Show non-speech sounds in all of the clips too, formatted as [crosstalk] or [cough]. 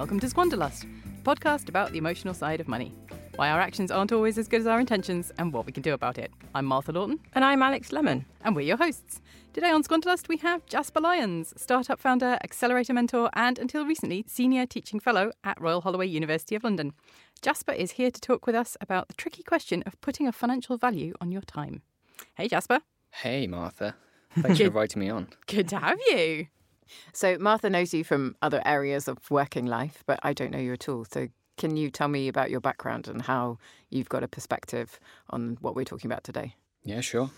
Welcome to Squanderlust, a podcast about the emotional side of money. Why our actions aren't always as good as our intentions and what we can do about it. I'm Martha Lawton. And I'm Alex Lemon. And we're your hosts. Today on Squanderlust, we have Jasper Lyons, startup founder, accelerator mentor, and until recently, senior teaching fellow at Royal Holloway University of London. Jasper is here to talk with us about the tricky question of putting a financial value on your time. Hey, Jasper. Hey, Martha. Thanks for inviting me on. Good to have you. So, Martha knows you from other areas of working life, but I don't know you at all. So, can you tell me about your background and how you've got a perspective on what we're talking about today? Yeah, sure.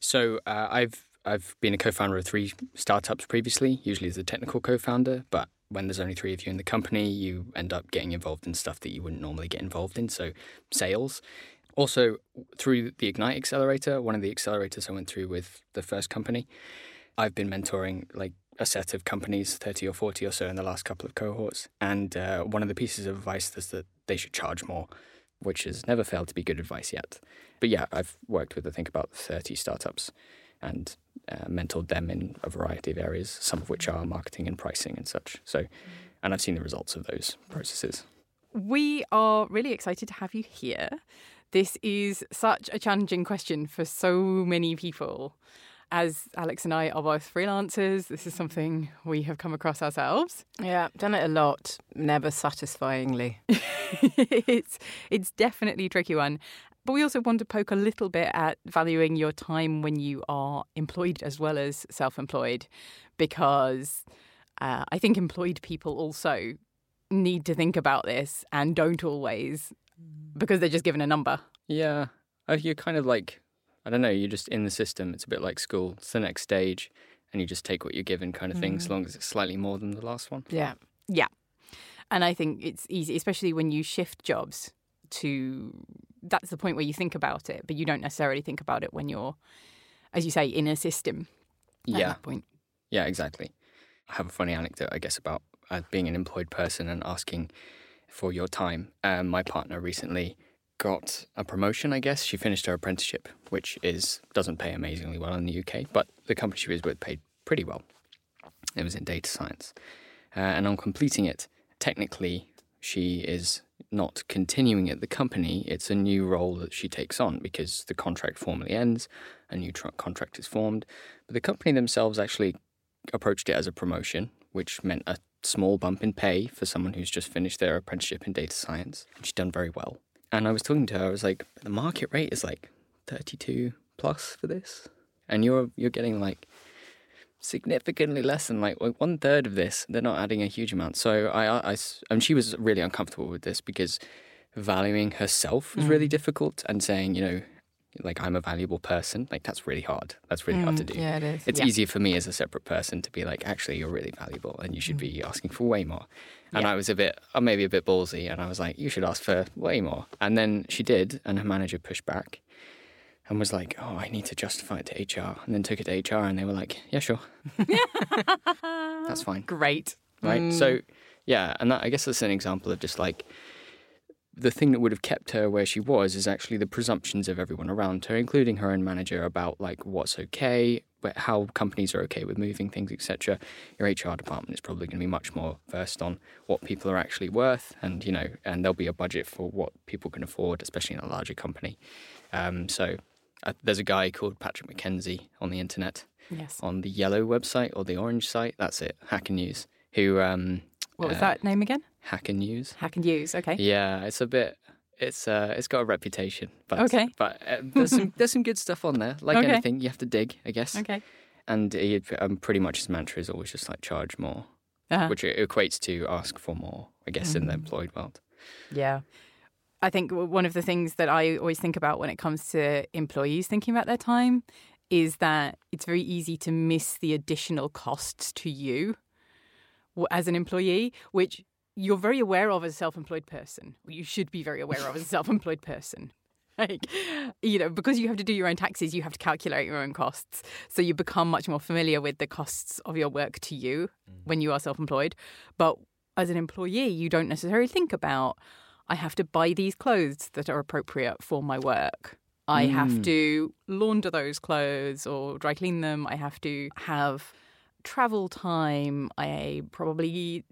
So, uh, I've I've been a co-founder of three startups previously, usually as a technical co-founder, but when there's only three of you in the company, you end up getting involved in stuff that you wouldn't normally get involved in, so sales. Also, through the Ignite Accelerator, one of the accelerators I went through with the first company, I've been mentoring like a set of companies, 30 or 40 or so in the last couple of cohorts. And uh, one of the pieces of advice is that they should charge more, which has never failed to be good advice yet. But yeah, I've worked with, I think, about 30 startups and uh, mentored them in a variety of areas, some of which are marketing and pricing and such. So, and I've seen the results of those processes. We are really excited to have you here. This is such a challenging question for so many people. As Alex and I are both freelancers, this is something we have come across ourselves. Yeah, done it a lot, never satisfyingly. [laughs] it's it's definitely a tricky one. But we also want to poke a little bit at valuing your time when you are employed as well as self-employed, because uh, I think employed people also need to think about this and don't always because they're just given a number. Yeah, you're kind of like I don't know, you're just in the system. It's a bit like school. It's the next stage, and you just take what you're given, kind of thing, as long as it's slightly more than the last one. Yeah. Yeah. And I think it's easy, especially when you shift jobs to that's the point where you think about it, but you don't necessarily think about it when you're, as you say, in a system. At Yeah. that point. Yeah, exactly. I have a funny anecdote, I guess, about uh, being an employed person and asking for your time. Um, my partner recently got a promotion, I guess. She finished her apprenticeship, which is doesn't pay amazingly well in the UK, but the company she was with paid pretty well. It was in data science. Uh, and on completing it, technically, she is not continuing at the company. It's a new role that she takes on because the contract formally ends, a new tr- contract is formed. But the company themselves actually approached it as a promotion, which meant a small bump in pay for someone who's just finished their apprenticeship in data science. She's done very well. And I was talking to her, I was like, the market rate is like 32 plus for this. And you're you're getting like significantly less than like one third of this. They're not adding a huge amount. So I, I, I and she was really uncomfortable with this because valuing herself was mm. really difficult and saying, you know, like I'm a valuable person, like that's really hard. That's really hard to mm, do. yeah, it is. It's Yeah. easier for me as a separate person to be like, actually, you're really valuable and you should be mm. asking for way more. And Yeah. I was a bit, uh, maybe a bit ballsy, and I was like, you should ask for way more. And then she did, and her manager pushed back. and was like, "Oh, I need to justify it to HR," and then took it to HR, and they were like, "Yeah, sure, [laughs] that's fine." Great. right? Mm. So, yeah, and that, I guess that's an example of just like the thing that would have kept her where she was is actually the presumptions of everyone around her, including her own manager, about like what's okay, how companies are okay with moving things, etc. Your HR department is probably going to be much more versed on what people are actually worth, and you know, and there'll be a budget for what people can afford, especially in a larger company. Um, so. Uh, there's a guy called Patrick McKenzie on the internet, Yes. on the yellow website or the orange site. That's it, Hacker News. Who um, What was uh, that name again? Hack and News. Hack and use. Okay. Yeah, it's a bit. It's uh, it's got a reputation. But, Okay. But uh, there's some there's some good stuff on there. Like Okay. anything, you have to dig, I guess. Okay. And he, um, pretty much his mantra is always just like charge more, Uh-huh. which equates to ask for more. I guess in the employed world. Yeah. I think one of the things that I always think about when it comes to employees thinking about their time is that it's very easy to miss the additional costs to you as an employee, which you're very aware of as a self employed person. You should be very aware of as a [laughs] self employed person. [laughs] Like, you know, because you have to do your own taxes, you have to calculate your own costs. So you become much more familiar with the costs of your work to you mm. when you are self employed. But as an employee, you don't necessarily think about, I have to buy these clothes that are appropriate for my work. I have mm. to launder those clothes or dry clean them. I have to have travel time. I probably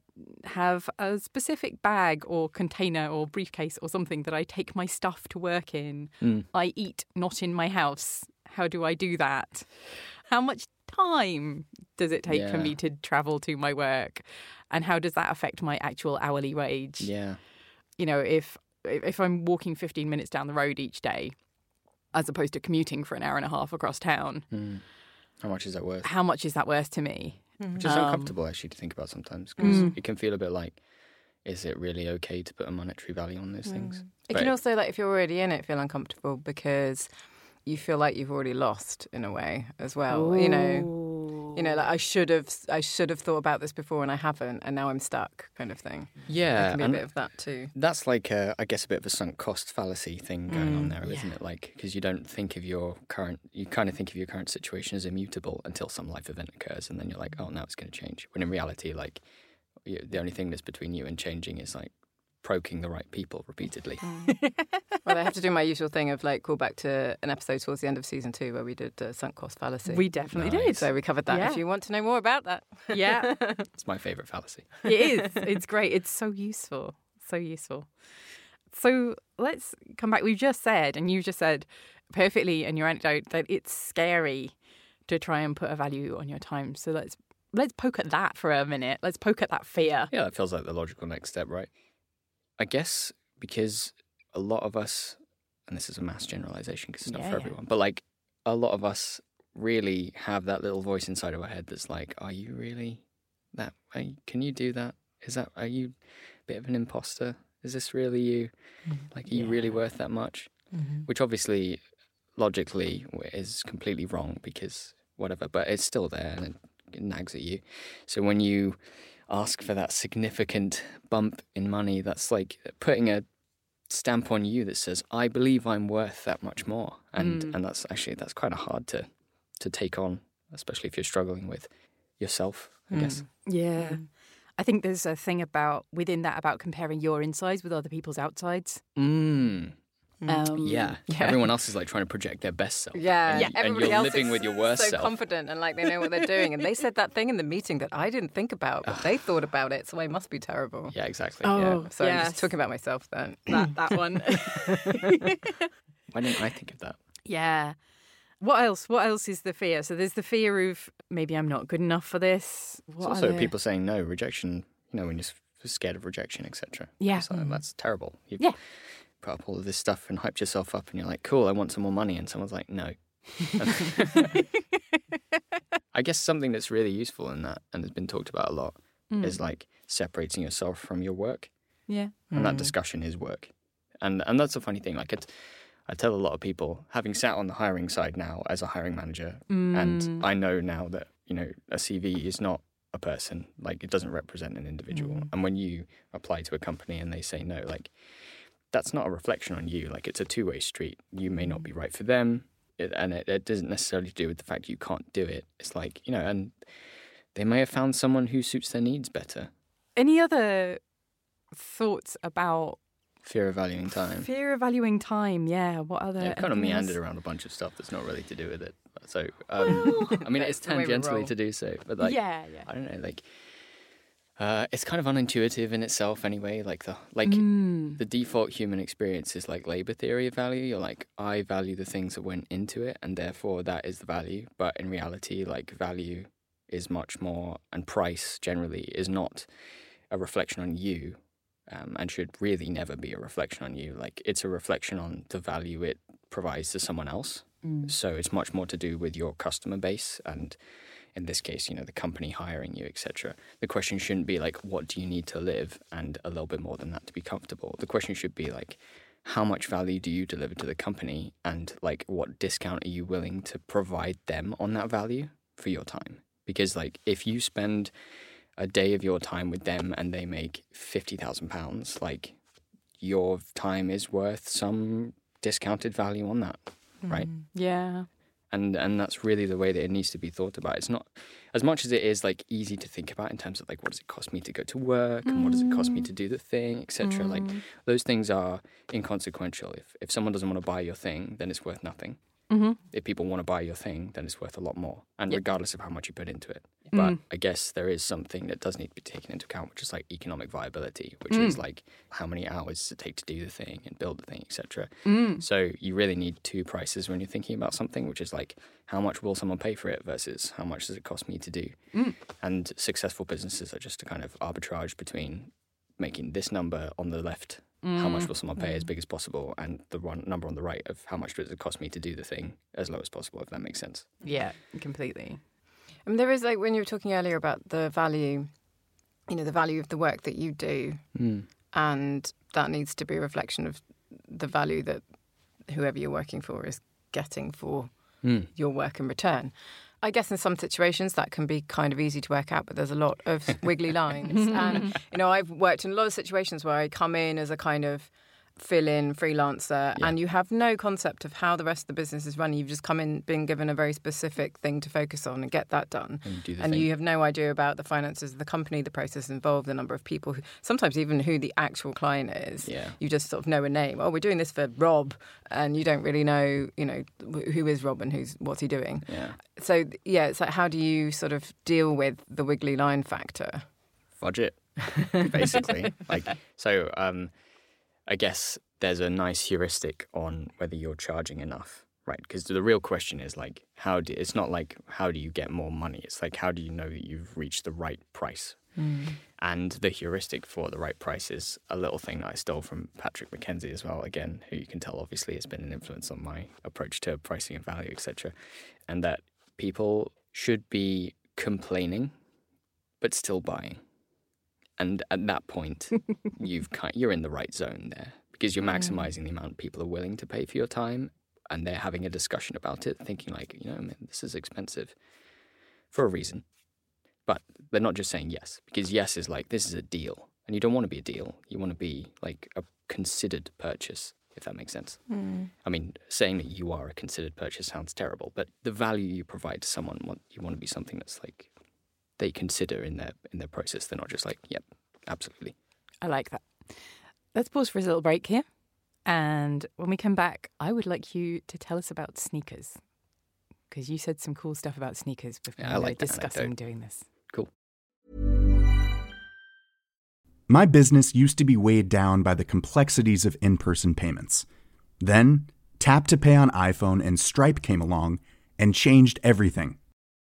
have a specific bag or container or briefcase or something that I take my stuff to work in. Hmm. I eat not in my house. How do I do that? How much time does it take for me to travel to my work? And how does that affect my actual hourly wage? Yeah. you know, if if I'm walking 15 minutes down the road each day, as opposed to commuting for an hour and a half across town, hmm. How much is that worth? how much is that worth to me? Which is um, uncomfortable actually to think about sometimes because it mm. can feel a bit like, is it really okay to put a monetary value on those mm. things? It But- can also, like, if you're already in it, feel uncomfortable because you feel like you've already lost in a way as well. You know, you know, like I should have, I should have thought about this before and I haven't, and now I'm stuck, kind of thing. There yeah, can be a bit of that too. that's like a, I guess a bit of a sunk cost fallacy thing going on mm, there, not it? Like because you don't think of your current, you kind of think of your current situation as immutable until some life event occurs, and then you're like, oh, now it's going to change. When in reality, like you, the only thing that's between you and changing is like proking the right people repeatedly. [laughs] Well, I have to do my usual thing of like call back to an episode towards the end of season two where we did uh, sunk cost fallacy. We definitely Nice. did. so we covered that. Yeah. If you want to know more about that, yeah, [laughs] It's my favorite fallacy. it is. [laughs] It's great. It's so useful. So useful. So let's come back. We've just said, and you just said perfectly in your anecdote, that it's scary to try and put a value on your time. So let's let's poke at that for a minute. Let's poke at that fear. Yeah, that feels like the logical next step, right? I guess because a lot of us, and this is a mass generalization because it's not Yeah, for yeah. everyone, but like a lot of us really have that little voice inside of our head that's like, "Are you really that? You, can you do that? Is that? Are you a bit of an imposter? Is this really you? Mm-hmm. Like, are you really worth that much?" Mm-hmm. Which obviously, logically, is completely wrong because whatever, but it's still there and it nags at you. So when you ask for that significant bump in money, that's like putting a stamp on you that says, "I believe I'm worth that much more," and hmm. and that's actually that's kind of hard to to take on, especially if you're struggling with yourself. I guess. Hmm. Yeah. Hmm. I think there's a thing about within that about comparing your insides with other people's outsides. Mm. Um, Yeah. Everyone else is like trying to project their best self. yeah, And, and everybody you're else living is with your worst so self. confident and like they know what they're doing, and they said that thing in the meeting that I didn't think about, but they [sighs] thought about it, so I must be terrible. yeah, exactly. Oh, Yeah, so I'm just talking about myself then. [clears throat] that that one. Why didn't I think of that? yeah. What else? What else is the fear? So there's the fear of maybe I'm not good enough for this. What It's also there? people saying no, rejection. You know, when you're scared of rejection, etc. Yeah. It's like, that's terrible. You Yeah. Put up all of this stuff and hyped yourself up, and you're like, "Cool, I want some more money," and someone's like, "No." [laughs] I guess something that's really useful in that and has been talked about a lot hmm. is like separating yourself from your work, Yeah. and that hmm. discussion is work. And and that's a funny thing. Like it, I tell a lot of people, having sat on the hiring side now as a hiring manager, and hmm. I know now that you know a CV is not a person. Like it doesn't represent an individual. And when you apply to a company and they say no, like that's not a reflection on you. Like it's a two way street. You may not be right for them. it, and it, it doesn't necessarily do with the fact you can't do it. It's like you know, and they may have found someone who suits their needs better. Any other thoughts about Fear of valuing time. fear of valuing time? Yeah. What other? Yeah, kind of meandered around a bunch of stuff that's not really to do with it. So, um, [laughs] I mean, [laughs] it's tangentially to do so, but like, yeah, yeah. I don't know, like, uh, it's kind of unintuitive in itself anyway. Like the like Mm. the default human experience is like labor theory of value. You're like, I value the things that went into it, and therefore that is the value. But in reality, like value is much more, and price generally is not a reflection on you, um, and should really never be a reflection on you. Like it's a reflection on the value it provides to someone else. So it's much more to do with your customer base and in this case, you know, the company hiring you, etc. The question shouldn't be like, what do you need to live, and a little bit more than that to be comfortable. The question should be like, how much value do you deliver to the company, and like, what discount are you willing to provide them on that value for your time? Because like, if you spend a day of your time with them and they make fifty thousand pounds, like, your time is worth some discounted value on that, right? Mm-hmm. Yeah. And and that's really the way that it needs to be thought about. It's not as much as it is like easy to think about in terms of like what does it cost me to go to work and what does it cost me mm. to do the thing, etc. Like mm. those things are inconsequential. If if someone doesn't want to buy your thing, then it's worth nothing. Mm-hmm. If people want to buy your thing, then it's worth a lot more, and regardless of how much you put into it. But mm. I guess there is something that does need to be taken into account, which is like economic viability, which is mm. like how many hours does it take to do the thing and build the thing, etc. Mm. So you really need two prices when you're thinking about something, which is like how much will someone pay for it versus how much does it cost me to do. And successful businesses are just a kind of arbitrage between making this number on the left, how much mm. will someone pay as big as possible, and the one number on the right of how much does it cost me to do the thing as low as possible, if that makes sense. Yeah. Completely. I mean, there is like when you were talking earlier about the value, you know, the value of the work that you do, hmm. and that needs to be a reflection of the value that whoever you're working for is getting for hmm. your work in return. I guess in some situations that can be kind of easy to work out, but there's a lot of wiggly lines. [laughs] and, you know, I've worked in a lot of situations where I come in as a kind of fill in freelancer and you have no concept of how the rest of the business is running. You've just come in been given a very specific thing to focus on and get that done. And you and you have no idea about the finances of the company, the process involved, the number of people, who, sometimes even who the actual client is. Yeah. You just sort of know a name. Oh, we're doing this for Rob, and you don't really know, you know, who is Rob and who's what's he doing. Yeah. So yeah, it's like how do you sort of deal with the wiggly line factor? Fudge it. basically. [laughs] like so, um, I guess there's a nice heuristic on whether you're charging enough, right? Because the real question is like, how do it's not like how do you get more money? It's like how do you know that you've reached the right price? Mm. And the heuristic for the right price is a little thing that I stole from Patrick McKenzie as well. Again, who you can tell obviously has been an influence on my approach to pricing and value, etc. And that people should be complaining, but still buying. And at that point, [laughs] you've kind, you're in the right zone there because you're mm. maximizing the amount people are willing to pay for your time, and they're having a discussion about it, thinking like, you know, man, this is expensive for a reason. But they're not just saying yes because yes is like this is a deal, and you don't want to be a deal. You want to be like a considered purchase, if that makes sense. Mm. I mean, saying that you are a considered purchase sounds terrible, but the value you provide to someone, you want to be something that's like they consider in their in their process. They're not just like, yep, absolutely. I like that. Let's pause for a little break here. And when we come back, I would like you to tell us about sneakers. Because you said some cool stuff about sneakers before Yeah, I we were like that discussing anecdote. doing this. Cool. My business used to be weighed down by the complexities of in person payments. Then, Tap to Pay on iPhone and Stripe came along and changed everything.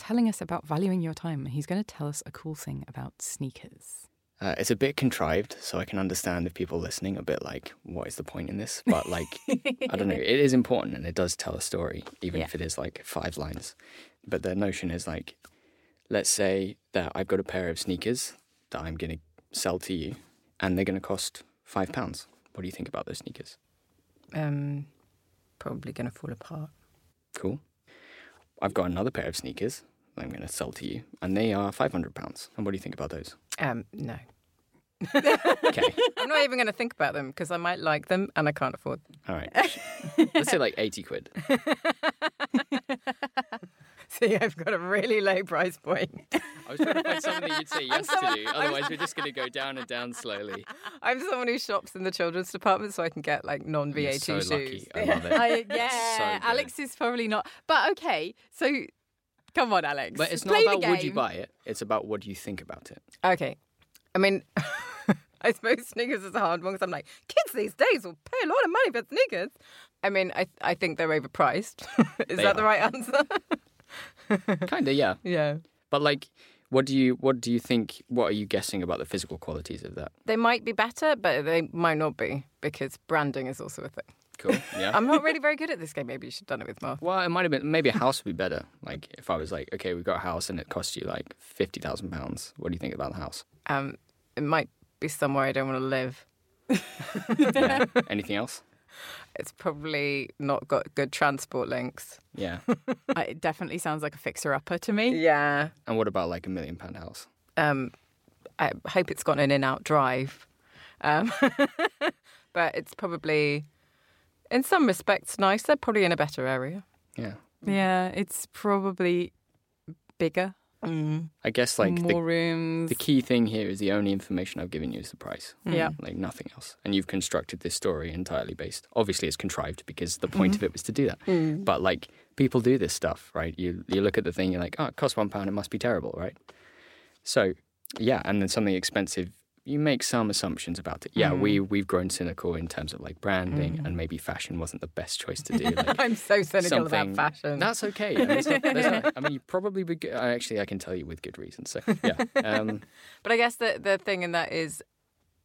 telling us about valuing your time. He's going to tell us a cool thing about sneakers. Uh, it's a bit contrived, so I can understand if people listening a bit like, what is the point in this? But like, I don't know, [laughs] it is important and it does tell a story, even Yeah. if it is like five lines. But the notion is like, let's say that I've got a pair of sneakers that I'm going to sell to you, and they're going to cost five pounds. What do you think about those sneakers? Um, probably going to fall apart. Cool. I've got another pair of sneakers that I'm going to sell to you, and they are five hundred pounds. And what do you think about those? Um, no. Okay, [laughs] I'm not even going to think about them because I might like them and I can't afford them. all right. Let's say like eighty quid. [laughs] See, I've got a really low price point. I was trying to find something you'd say yes to do. Otherwise, we're just going to go down and down slowly. I'm someone who shops in the children's department so I can get like non VAT so shoes. lucky. I love it. [laughs] I, yeah, So. Alex is probably not. But okay, so come on, Alex. But it's not about would you buy it. It's about what do you think about it. Okay. I mean, [laughs] I suppose sneakers is a hard one because I'm like, kids these days will pay a lot of money for sneakers. I mean, I I think they're overpriced. [laughs] is They that the right answer? [laughs] Kind of, yeah. yeah. But like, what do you what do you think? What are you guessing about the physical qualities of that? They might be better, but they might not be because branding is also a thing. Cool. Yeah. I'm not really very good at this game. Maybe you should have done it with Mark. well, it might have been maybe a house would be better. Like if I was like, okay, we've got a house and it costs you like fifty thousand pounds. What do you think about the house? Um, it might be somewhere I don't want to live. Yeah. [laughs] Anything else? It's probably not got good transport links. Yeah. [laughs] Uh, It definitely sounds like a fixer-upper to me. Yeah. And what about like a million pound house? Um, I hope it's got an in-out drive, um, [laughs] but it's probably, in some respects, nice. They're probably in a better area. Yeah. Yeah, it's probably bigger, mm. I guess like more the, rooms. the key thing here is the only information I've given you is the price. Mm. Yeah. Like nothing else. And you've constructed this story entirely based. Obviously, it's contrived because the point mm-hmm. of it was to do that. Mm. But like people do this stuff, right? You you look at the thing, you're like, oh, it costs one pound, it must be terrible, right? So yeah, and then something expensive, you make some assumptions about it. Yeah, we we've grown cynical in terms of like branding, and maybe fashion wasn't the best choice to do. [laughs] Like, I'm so cynical about something- fashion. That's okay. I mean, not- not- I mean, you [laughs] probably be good. Actually, I can tell you with good reason. So [laughs] yeah. Um, But I guess the the thing in that is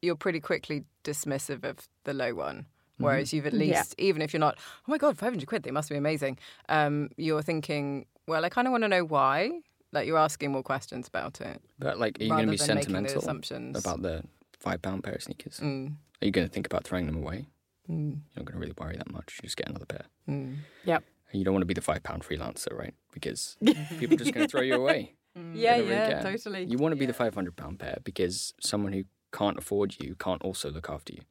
you're pretty quickly dismissive of the low one. Whereas you've at least, even if you're not, oh my god, 500 quid, they must be amazing. Um, you're thinking, well, I kind of want to know why. Like you're asking more questions about it. But like, are you Rather going to be than making the sentimental assumptions. about the five pound pair of sneakers? Mm, Are you going to think about throwing them away? mm, You're not going to really worry that much. You just get another pair. mm. Yep. And you don't want to be the five pound freelancer, right? Because [laughs] people are just going to throw you away. [laughs] Yeah, They don't really yeah, care. totally. You want to be the five hundred pound pair because someone who can't afford you can't also look after you.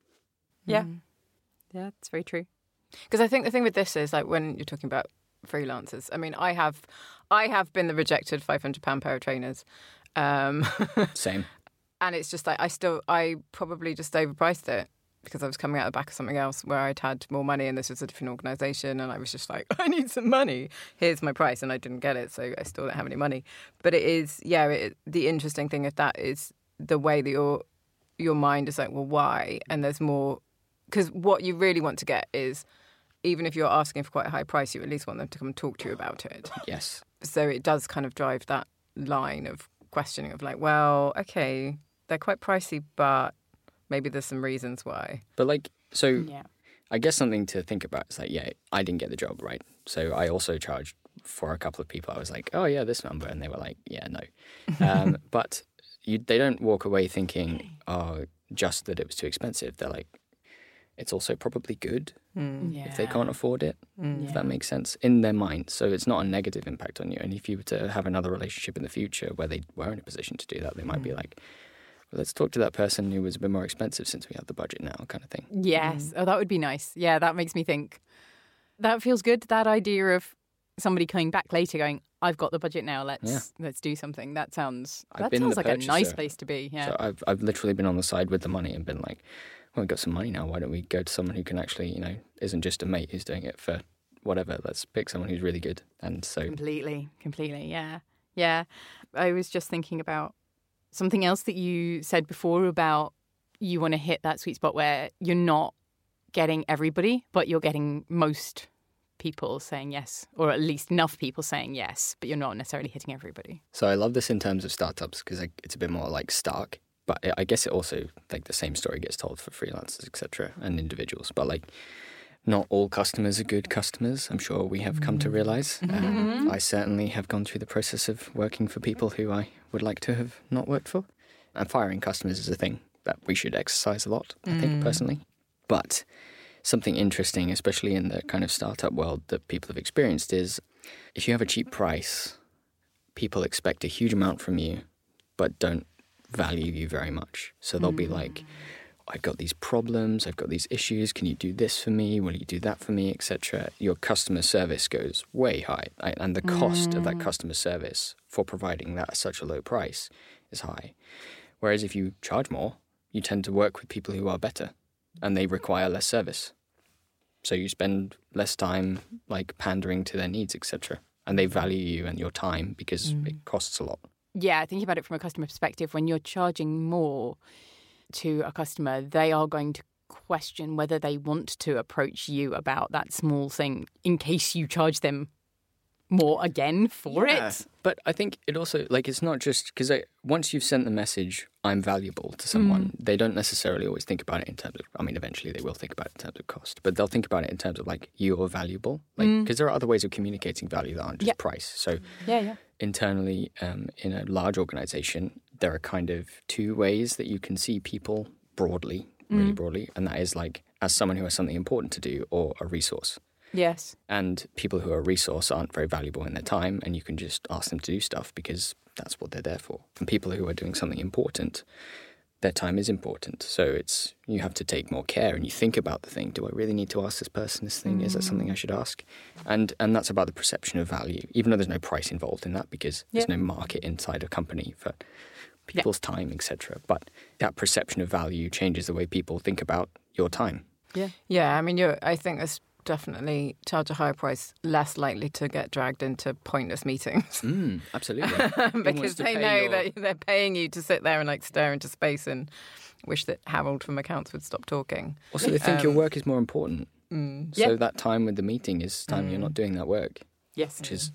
Yeah. Yeah, it's very true. Because I think the thing with this is like when you're talking about freelancers. I mean, I have, I have been the rejected 500 pound pair of trainers, um, [laughs] Same. and it's just like I still, I probably just overpriced it because I was coming out of the back of something else where I'd had more money, and this was a different organisation, and I was just like, [laughs] I need some money. Here's my price, and I didn't get it, so I still don't have any money. But it is, yeah, it, the interesting thing if that is the way that your your mind is like, well, why? And there's more because what you really want to get is even if you're asking for quite a high price, you at least want them to come and talk to you about it. Yes. So it does kind of drive that line of questioning of like, well, okay, they're quite pricey, but maybe there's some reasons why. But like, so Yeah. I guess something to think about is like, yeah, I didn't get the job, right? So I also charged for a couple of people. I was like, oh yeah, this number, and they were like, yeah, no. Um, [laughs] but you, they don't walk away thinking, oh, just that it was too expensive. They're like, it's also probably good mm. Yeah. if they can't afford it. Mm. If that makes sense in their mind. So it's not a negative impact on you. And if you were to have another relationship in the future where they were in a position to do that, they might be mm. like, well, let's talk to that person who was a bit more expensive since we have the budget now, kind of thing. Yes. Mm. Oh, that would be nice. Yeah, that makes me think. That feels good. That idea of somebody coming back later, going, "I've got the budget now. Let's Yeah. let's do something." That sounds I've that sounds the like a nice place to be. Yeah. So I've I've literally been on the side with the money and been like, well, we've got some money now. Why don't we go to someone who can actually, you know, isn't just a mate who's doing it for whatever. Let's pick someone who's really good. And so Completely, completely. Yeah. Yeah. I was just thinking about something else that you said before about you want to hit that sweet spot where you're not getting everybody, but you're getting most people saying yes, or at least enough people saying yes, but you're not necessarily hitting everybody. So I love this in terms of startups because it's a bit more like stark. But I- guess it also like the same story gets told for freelancers, etc., and individuals. But like, not all customers are good customers. I'm sure we have come to realize. Mm-hmm. Um, mm-hmm. I certainly have gone through the process of working for people who I would like to have not worked for. And firing customers is a thing that we should exercise a lot. I think mm. personally, but something interesting, especially in the kind of startup world that people have experienced, is if you have a cheap price, people expect a huge amount from you, but don't value you very much. So they'll be like, mm. I've got these problems, I've got these issues, can you do this for me? Will you do that for me, etc. Your customer service goes way high, and the cost of that mm. customer service for providing that at such a low price is high. Whereas if you charge more, you tend to work with people who are better and they require less service. So you spend less time like pandering to their needs, etc. And they value you and your time because it mm. costs a lot. Yeah, thinking about it from a customer perspective, when you're charging more to a customer, they are going to question whether they want to approach you about that small thing in case you charge them more again for it. But I think it also like it's not just because once you've sent the message, I'm valuable to someone. Mm. They don't necessarily always think about it in terms of. I mean, eventually they will think about it in terms of cost, but they'll think about it in terms of like you're valuable. Like mm. because there are other ways of communicating value that aren't just Yeah. price. So Yeah, yeah. Internally um, in a large organization, there are kind of two ways that you can see people broadly, really broadly, and that is like as someone who has something important to do or a resource. Yes. And people who are a resource aren't very valuable in their time, and you can just ask them to do stuff because that's what they're there for. And people who are doing something important, their time is important. So it's you have to take more care and you think about the thing. Do I really need to ask this person this thing? Is that mm. something I should ask? And and that's about the perception of value, even though there's no price involved in that because there's no market inside a company for people's time, etc. But that perception of value changes the way people think about your time. Yeah. Yeah, I mean, you're, I think it's definitely charge a higher price, less likely to get dragged into pointless meetings. Mm, absolutely. [laughs] Because they know your- that they're paying you to sit there and like stare into space and wish that Harold from accounts would stop talking. Also, they think your Um, work is more important. Mm. So Yeah. that time with the meeting is time you're not doing that work, Yes. which is,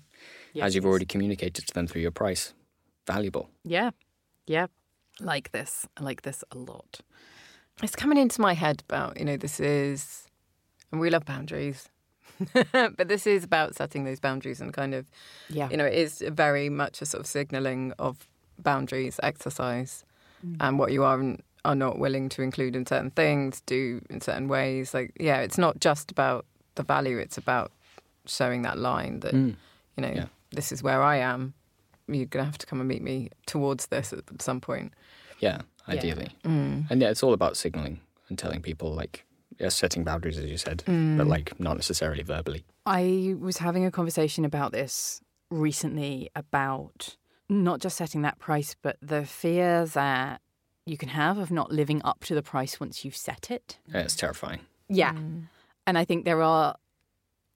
Yes, as you've yes. already communicated to them through your price, valuable. Yeah. Yeah. Like this. I like this a lot. It's coming into my head about, you know, this is, and we love boundaries, [laughs] but this is about setting those boundaries and kind of, Yeah. you know, it is very much a sort of signaling of boundaries exercise and what you are and are not willing to include in certain things, do in certain ways. Like, yeah, it's not just about the value, it's about showing that line that, Mm. you know, Yeah. this is where I am. You're going to have to come and meet me towards this at some point. Yeah, ideally. Mm. And yeah, it's all about signaling and telling people, like, yeah, setting boundaries, as you said, Mm. but like not necessarily verbally. I was having a conversation about this recently about not just setting that price, but the fear that you can have of not living up to the price once you've set it. Yeah, it's terrifying. Yeah. And I think there are,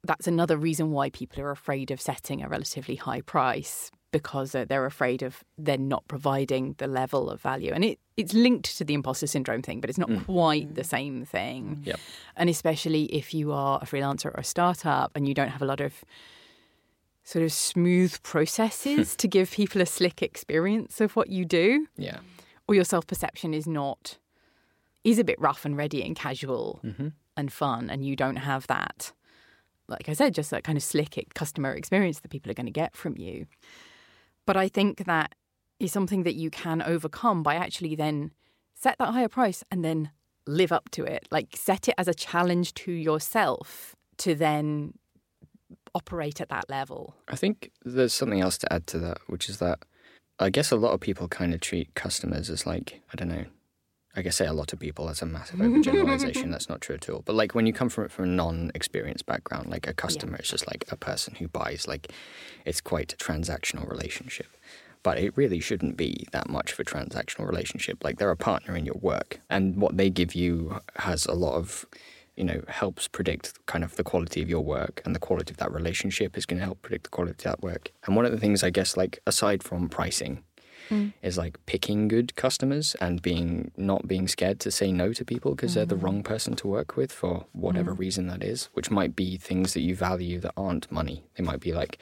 that's another reason why people are afraid of setting a relatively high price because they're, they're afraid of then not providing the level of value. And it, it's linked to the imposter syndrome thing, but it's not mm. quite the mm. same thing. Mm. Yep. And especially if you are a freelancer or a startup and you don't have a lot of sort of smooth processes [laughs] to give people a slick experience of what you do, Yeah. or your self perception is not is a bit rough and ready and casual mm-hmm. and fun, and you don't have that, like I said, just that kind of slick customer experience that people are going to get from you. But I think that is something that you can overcome by actually then set that higher price and then live up to it. Like set it as a challenge to yourself to then operate at that level. I think there's something else to add to that, which is that I guess a lot of people kind of treat customers as like, I don't know, I guess say a lot of people, that's a massive [laughs] overgeneralization. that's not true at all. But like when you come from it from a non experienced background, like a customer is just like a person who buys, like it's quite a transactional relationship. But it really shouldn't be that much of a transactional relationship. Like they're a partner in your work, and what they give you has a lot of you know, helps predict kind of the quality of your work and the quality of that relationship is going to help predict the quality of that work. And one of the things I guess like aside from pricing Mm. is like picking good customers and being not being scared to say no to people because they're the mm. wrong person to work with for whatever mm. reason that is, which might be things that you value that aren't money. They might be like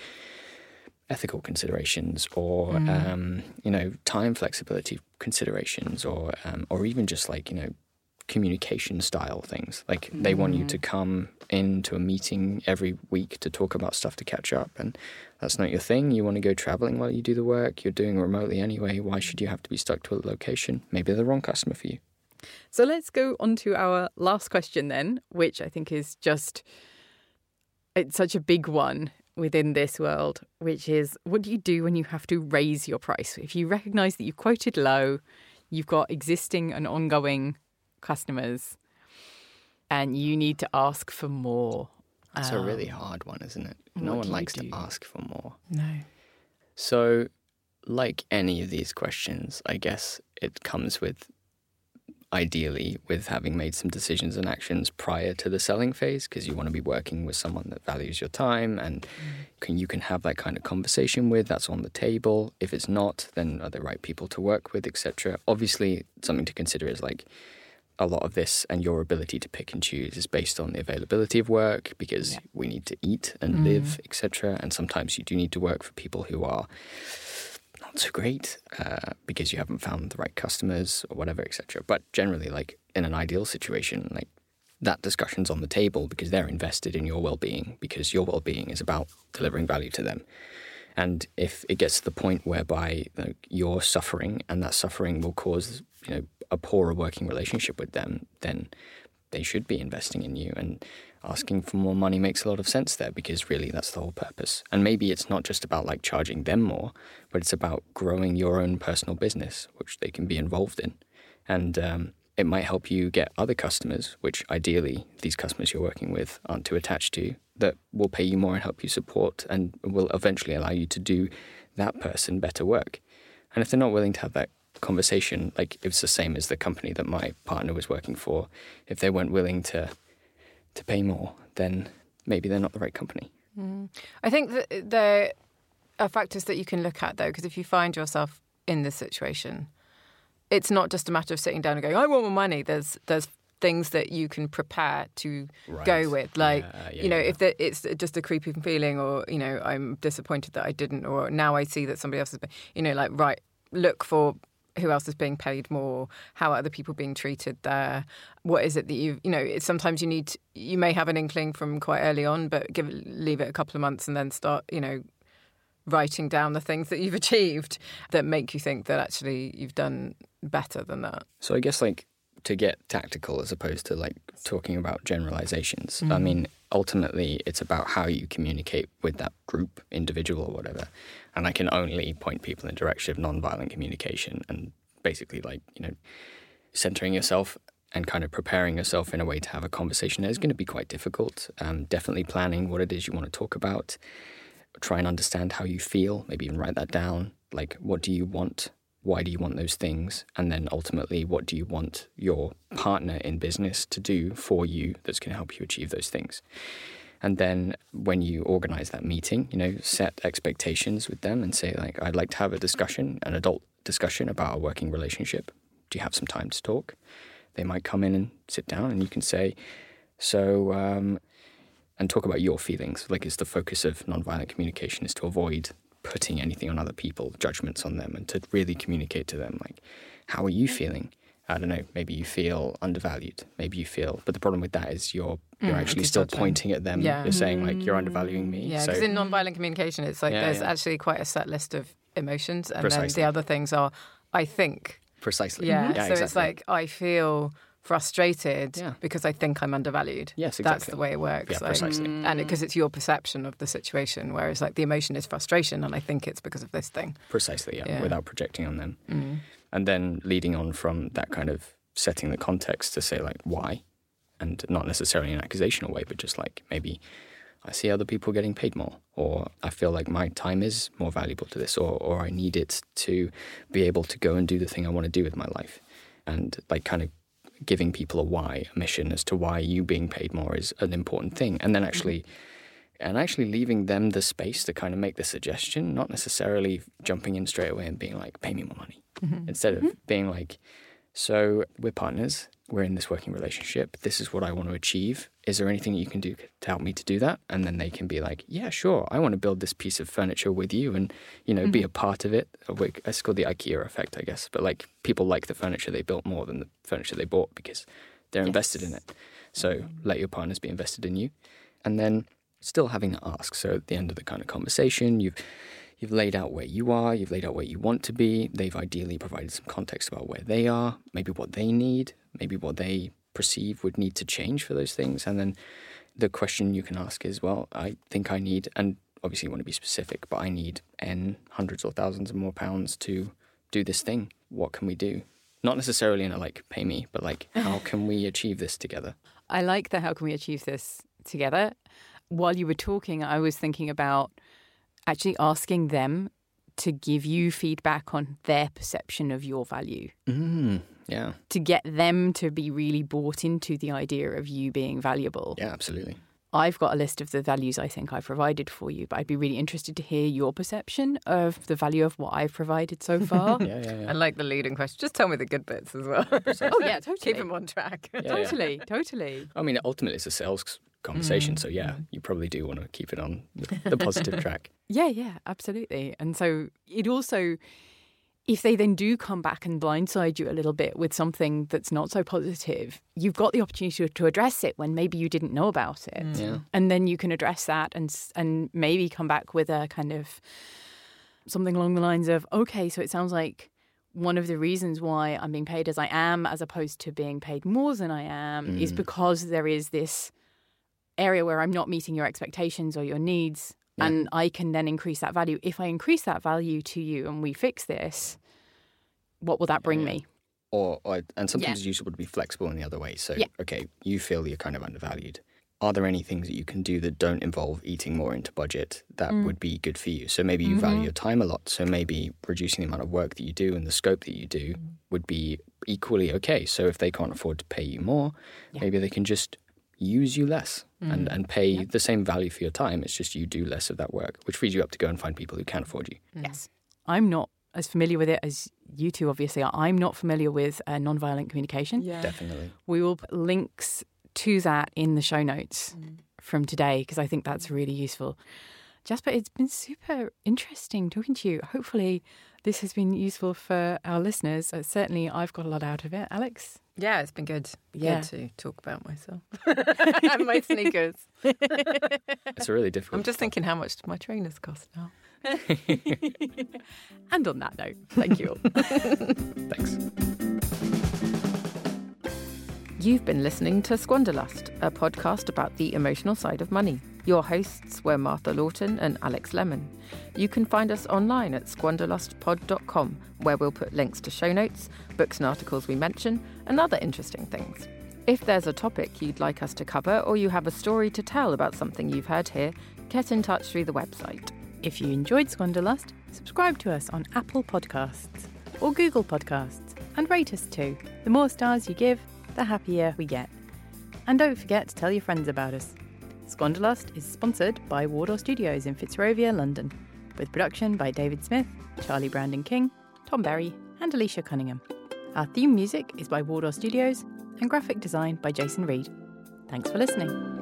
ethical considerations or um, you know time flexibility considerations or um, or even just like you know communication style things. Like they want you to come into a meeting every week to talk about stuff to catch up and that's not your thing you want to go traveling while you do the work you're doing remotely anyway why should you have to be stuck to a location maybe they're the wrong customer for you So let's go on to our last question then, which I think is just it's such a big one within this world, which is what do you do when you have to raise your price? If you recognize that you've quoted low, you've got existing and ongoing customers and you need to ask for more. It's a really hard one isn't it? No one likes to ask for more. No. So, like any of these questions, I guess it comes with ideally with having made some decisions and actions prior to the selling phase because you want to be working with someone that values your time and can you can have that kind of conversation with that's on the table. If it's not then are the right people to work with etc obviously something to consider is like a lot of this and your ability to pick and choose is based on the availability of work because we need to eat and live, etc. And sometimes you do need to work for people who are not so great uh, because you haven't found the right customers or whatever, etc. But generally, like in an ideal situation, like that discussion's on the table because they're invested in your well-being because your well-being is about delivering value to them. And if it gets to the point whereby like, you're suffering and that suffering will cause, you know, a poorer working relationship with them, then they should be investing in you. And asking for more money makes a lot of sense there because really that's the whole purpose. And maybe it's not just about like charging them more, but it's about growing your own personal business, which they can be involved in. And um, it might help you get other customers, which ideally these customers you're working with aren't too attached to, that will pay you more and help you support and will eventually allow you to do that person better work. And if they're not willing to have that conversation, like it's the same as the company that my partner was working for, if they weren't willing to to pay more, then maybe they're not the right company. Mm. I think that there are factors that you can look at though, because if you find yourself in this situation, it's not just a matter of sitting down and going, "I want more money." There's there's things that you can prepare to go with, like Yeah, yeah, you know, yeah. if the, it's just a creepy feeling, or you know, I'm disappointed that I didn't, or now I see that somebody else has been, you know, like right, look for who else is being paid more how are other people being treated there what is it that you you know it's sometimes you need you may have an inkling from quite early on but give leave it a couple of months and then start you know writing down the things that you've [laughs] achieved that make you think that actually you've done better than that. So I guess like to get tactical as opposed to like talking about generalizations. I mean, ultimately it's about how you communicate with that group, individual or whatever. And I can only point people in the direction of nonviolent communication and basically like, you know, centering yourself and kind of preparing yourself in a way to have a conversation is going to be quite difficult. Um, definitely planning what it is you want to talk about. Try and understand how you feel. Maybe even write that down. Like, what do you want? Why do you want those things? And then ultimately, what do you want your partner in business to do for you that's going to help you achieve those things? And then when you organize that meeting, you know, set expectations with them and say, like, I'd like to have a discussion, an adult discussion about our working relationship. Do you have some time to talk? They might come in and sit down, and you can say, So, um, and talk about your feelings. Like, it's the focus of nonviolent communication is to avoid putting anything on other people, judgments on them, and to really communicate to them, like, how are you feeling? I don't know, maybe you feel undervalued. Maybe you feel, but the problem with that is you're you're Mm, actually still pointing at them. Yeah. You're saying like you're undervaluing me. Yeah, so because in nonviolent communication, it's like Yeah, there's yeah. actually quite a set list of emotions, and then the other things are, I think. precisely. Yeah, yeah so exactly. it's like I feel frustrated Yeah. because I think I'm undervalued. Yes, That's the way it works. Yeah, like- precisely. And because it's your perception of the situation, whereas like the emotion is frustration, and I think it's because of this thing. Precisely, yeah, Yeah. without projecting on them. Mm. And then leading on from that kind of setting the context to say, like, why? And not necessarily in an accusational way, but just like maybe I see other people getting paid more, or I feel like my time is more valuable to this, or, or I need it to be able to go and do the thing I want to do with my life. And like kind of giving people a why, a mission as to why you being paid more is an important thing. And then actually, and actually leaving them the space to kind of make the suggestion, not necessarily jumping in straight away and being like, pay me more money. Mm-hmm. Instead of mm-hmm. being like, so we're partners, we're in this working relationship, this is what I want to achieve. Is there anything you can do to help me to do that? And then they can be like, yeah, sure, I want to build this piece of furniture with you and, you know, be mm-hmm. a part of it. Uh, it's called the IKEA effect, I guess. But like people like the furniture they built more than the furniture they bought because they're invested in it. So let your partners be invested in you. And then still having to ask. So at the end of the kind of conversation, you've you've laid out where you are, you've laid out where you want to be. They've ideally provided some context about where they are, maybe what they need, maybe what they perceive would need to change for those things. And then the question you can ask is, well, I think I need, and obviously you want to be specific, but I need N hundreds or thousands of more pounds to do this thing. What can we do? Not necessarily in a like pay me, but like how [laughs] can we achieve this together? I like the how can we achieve this together. While you were talking, I was thinking about actually asking them to give you feedback on their perception of your value, Mm, yeah, to get them to be really bought into the idea of you being valuable. yeah, absolutely. I've got a list of the values I think I've provided for you, but I'd be really interested to hear your perception of the value of what I've provided so [laughs] far. Yeah, yeah, yeah. And like the leading question, just tell me the good bits as well. oh, yeah, totally. Keep them on track. Yeah, yeah. Totally, totally. I mean, ultimately, it's a sales conversation. So, yeah, mm. you probably do want to keep it on the, the positive [laughs] track. Yeah, yeah, absolutely. And so it also, if they then do come back and blindside you a little bit with something that's not so positive, you've got the opportunity to, to address it when maybe you didn't know about it. Mm. Yeah. And then you can address that and and maybe come back with a kind of something along the lines of, okay, so it sounds like one of the reasons why I'm being paid as I am, as opposed to being paid more than I am, is mm. because there is this area where I'm not meeting your expectations or your needs. And I can then increase that value. If I increase that value to you and we fix this, what will that bring me? Or, or and sometimes it's useful to be flexible in the other way. So, Yeah. okay, you feel you're kind of undervalued. Are there any things that you can do that don't involve eating more into budget that mm. would be good for you? So maybe you value mm-hmm. your time a lot. So maybe reducing the amount of work that you do and the scope that you do mm. would be equally okay. So if they can't afford to pay you more, maybe they can just use you less and, and pay the same value for your time. It's just you do less of that work, which frees you up to go and find people who can afford you. Yes. I'm not as familiar with it as you two, obviously. are. I'm not familiar with uh, nonviolent communication. Yeah. Definitely. We will put links to that in the show notes Mm. from today because I think that's really useful. Jasper, it's been super interesting talking to you. Hopefully, this has been useful for our listeners. Uh, certainly, I've got a lot out of it. Alex? Yeah, it's been good. Yeah. Good to talk about myself and [laughs] [laughs] my sneakers. [laughs] It's a really difficult. I'm just thinking how much do my trainers cost now. And on that note, thank you all. Thanks. You've been listening to Squanderlust, a podcast about the emotional side of money. Your hosts were Martha Lawton and Alex Lemon. You can find us online at squanderlustpod.com, where we'll put links to show notes, books and articles we mention, and other interesting things. If there's a topic you'd like us to cover or you have a story to tell about something you've heard here, get in touch through the website. If you enjoyed Squanderlust, subscribe to us on Apple Podcasts or Google Podcasts and rate us too. The more stars you give, the happier we get. And don't forget to tell your friends about us. Squanderlust is sponsored by Wardour Studios in Fitzrovia, London, with production by David Smith, Charlie Brandon King, Tom Berry, and Alicia Cunningham. Our theme music is by Wardour Studios and graphic design by Jason Reed. Thanks for listening.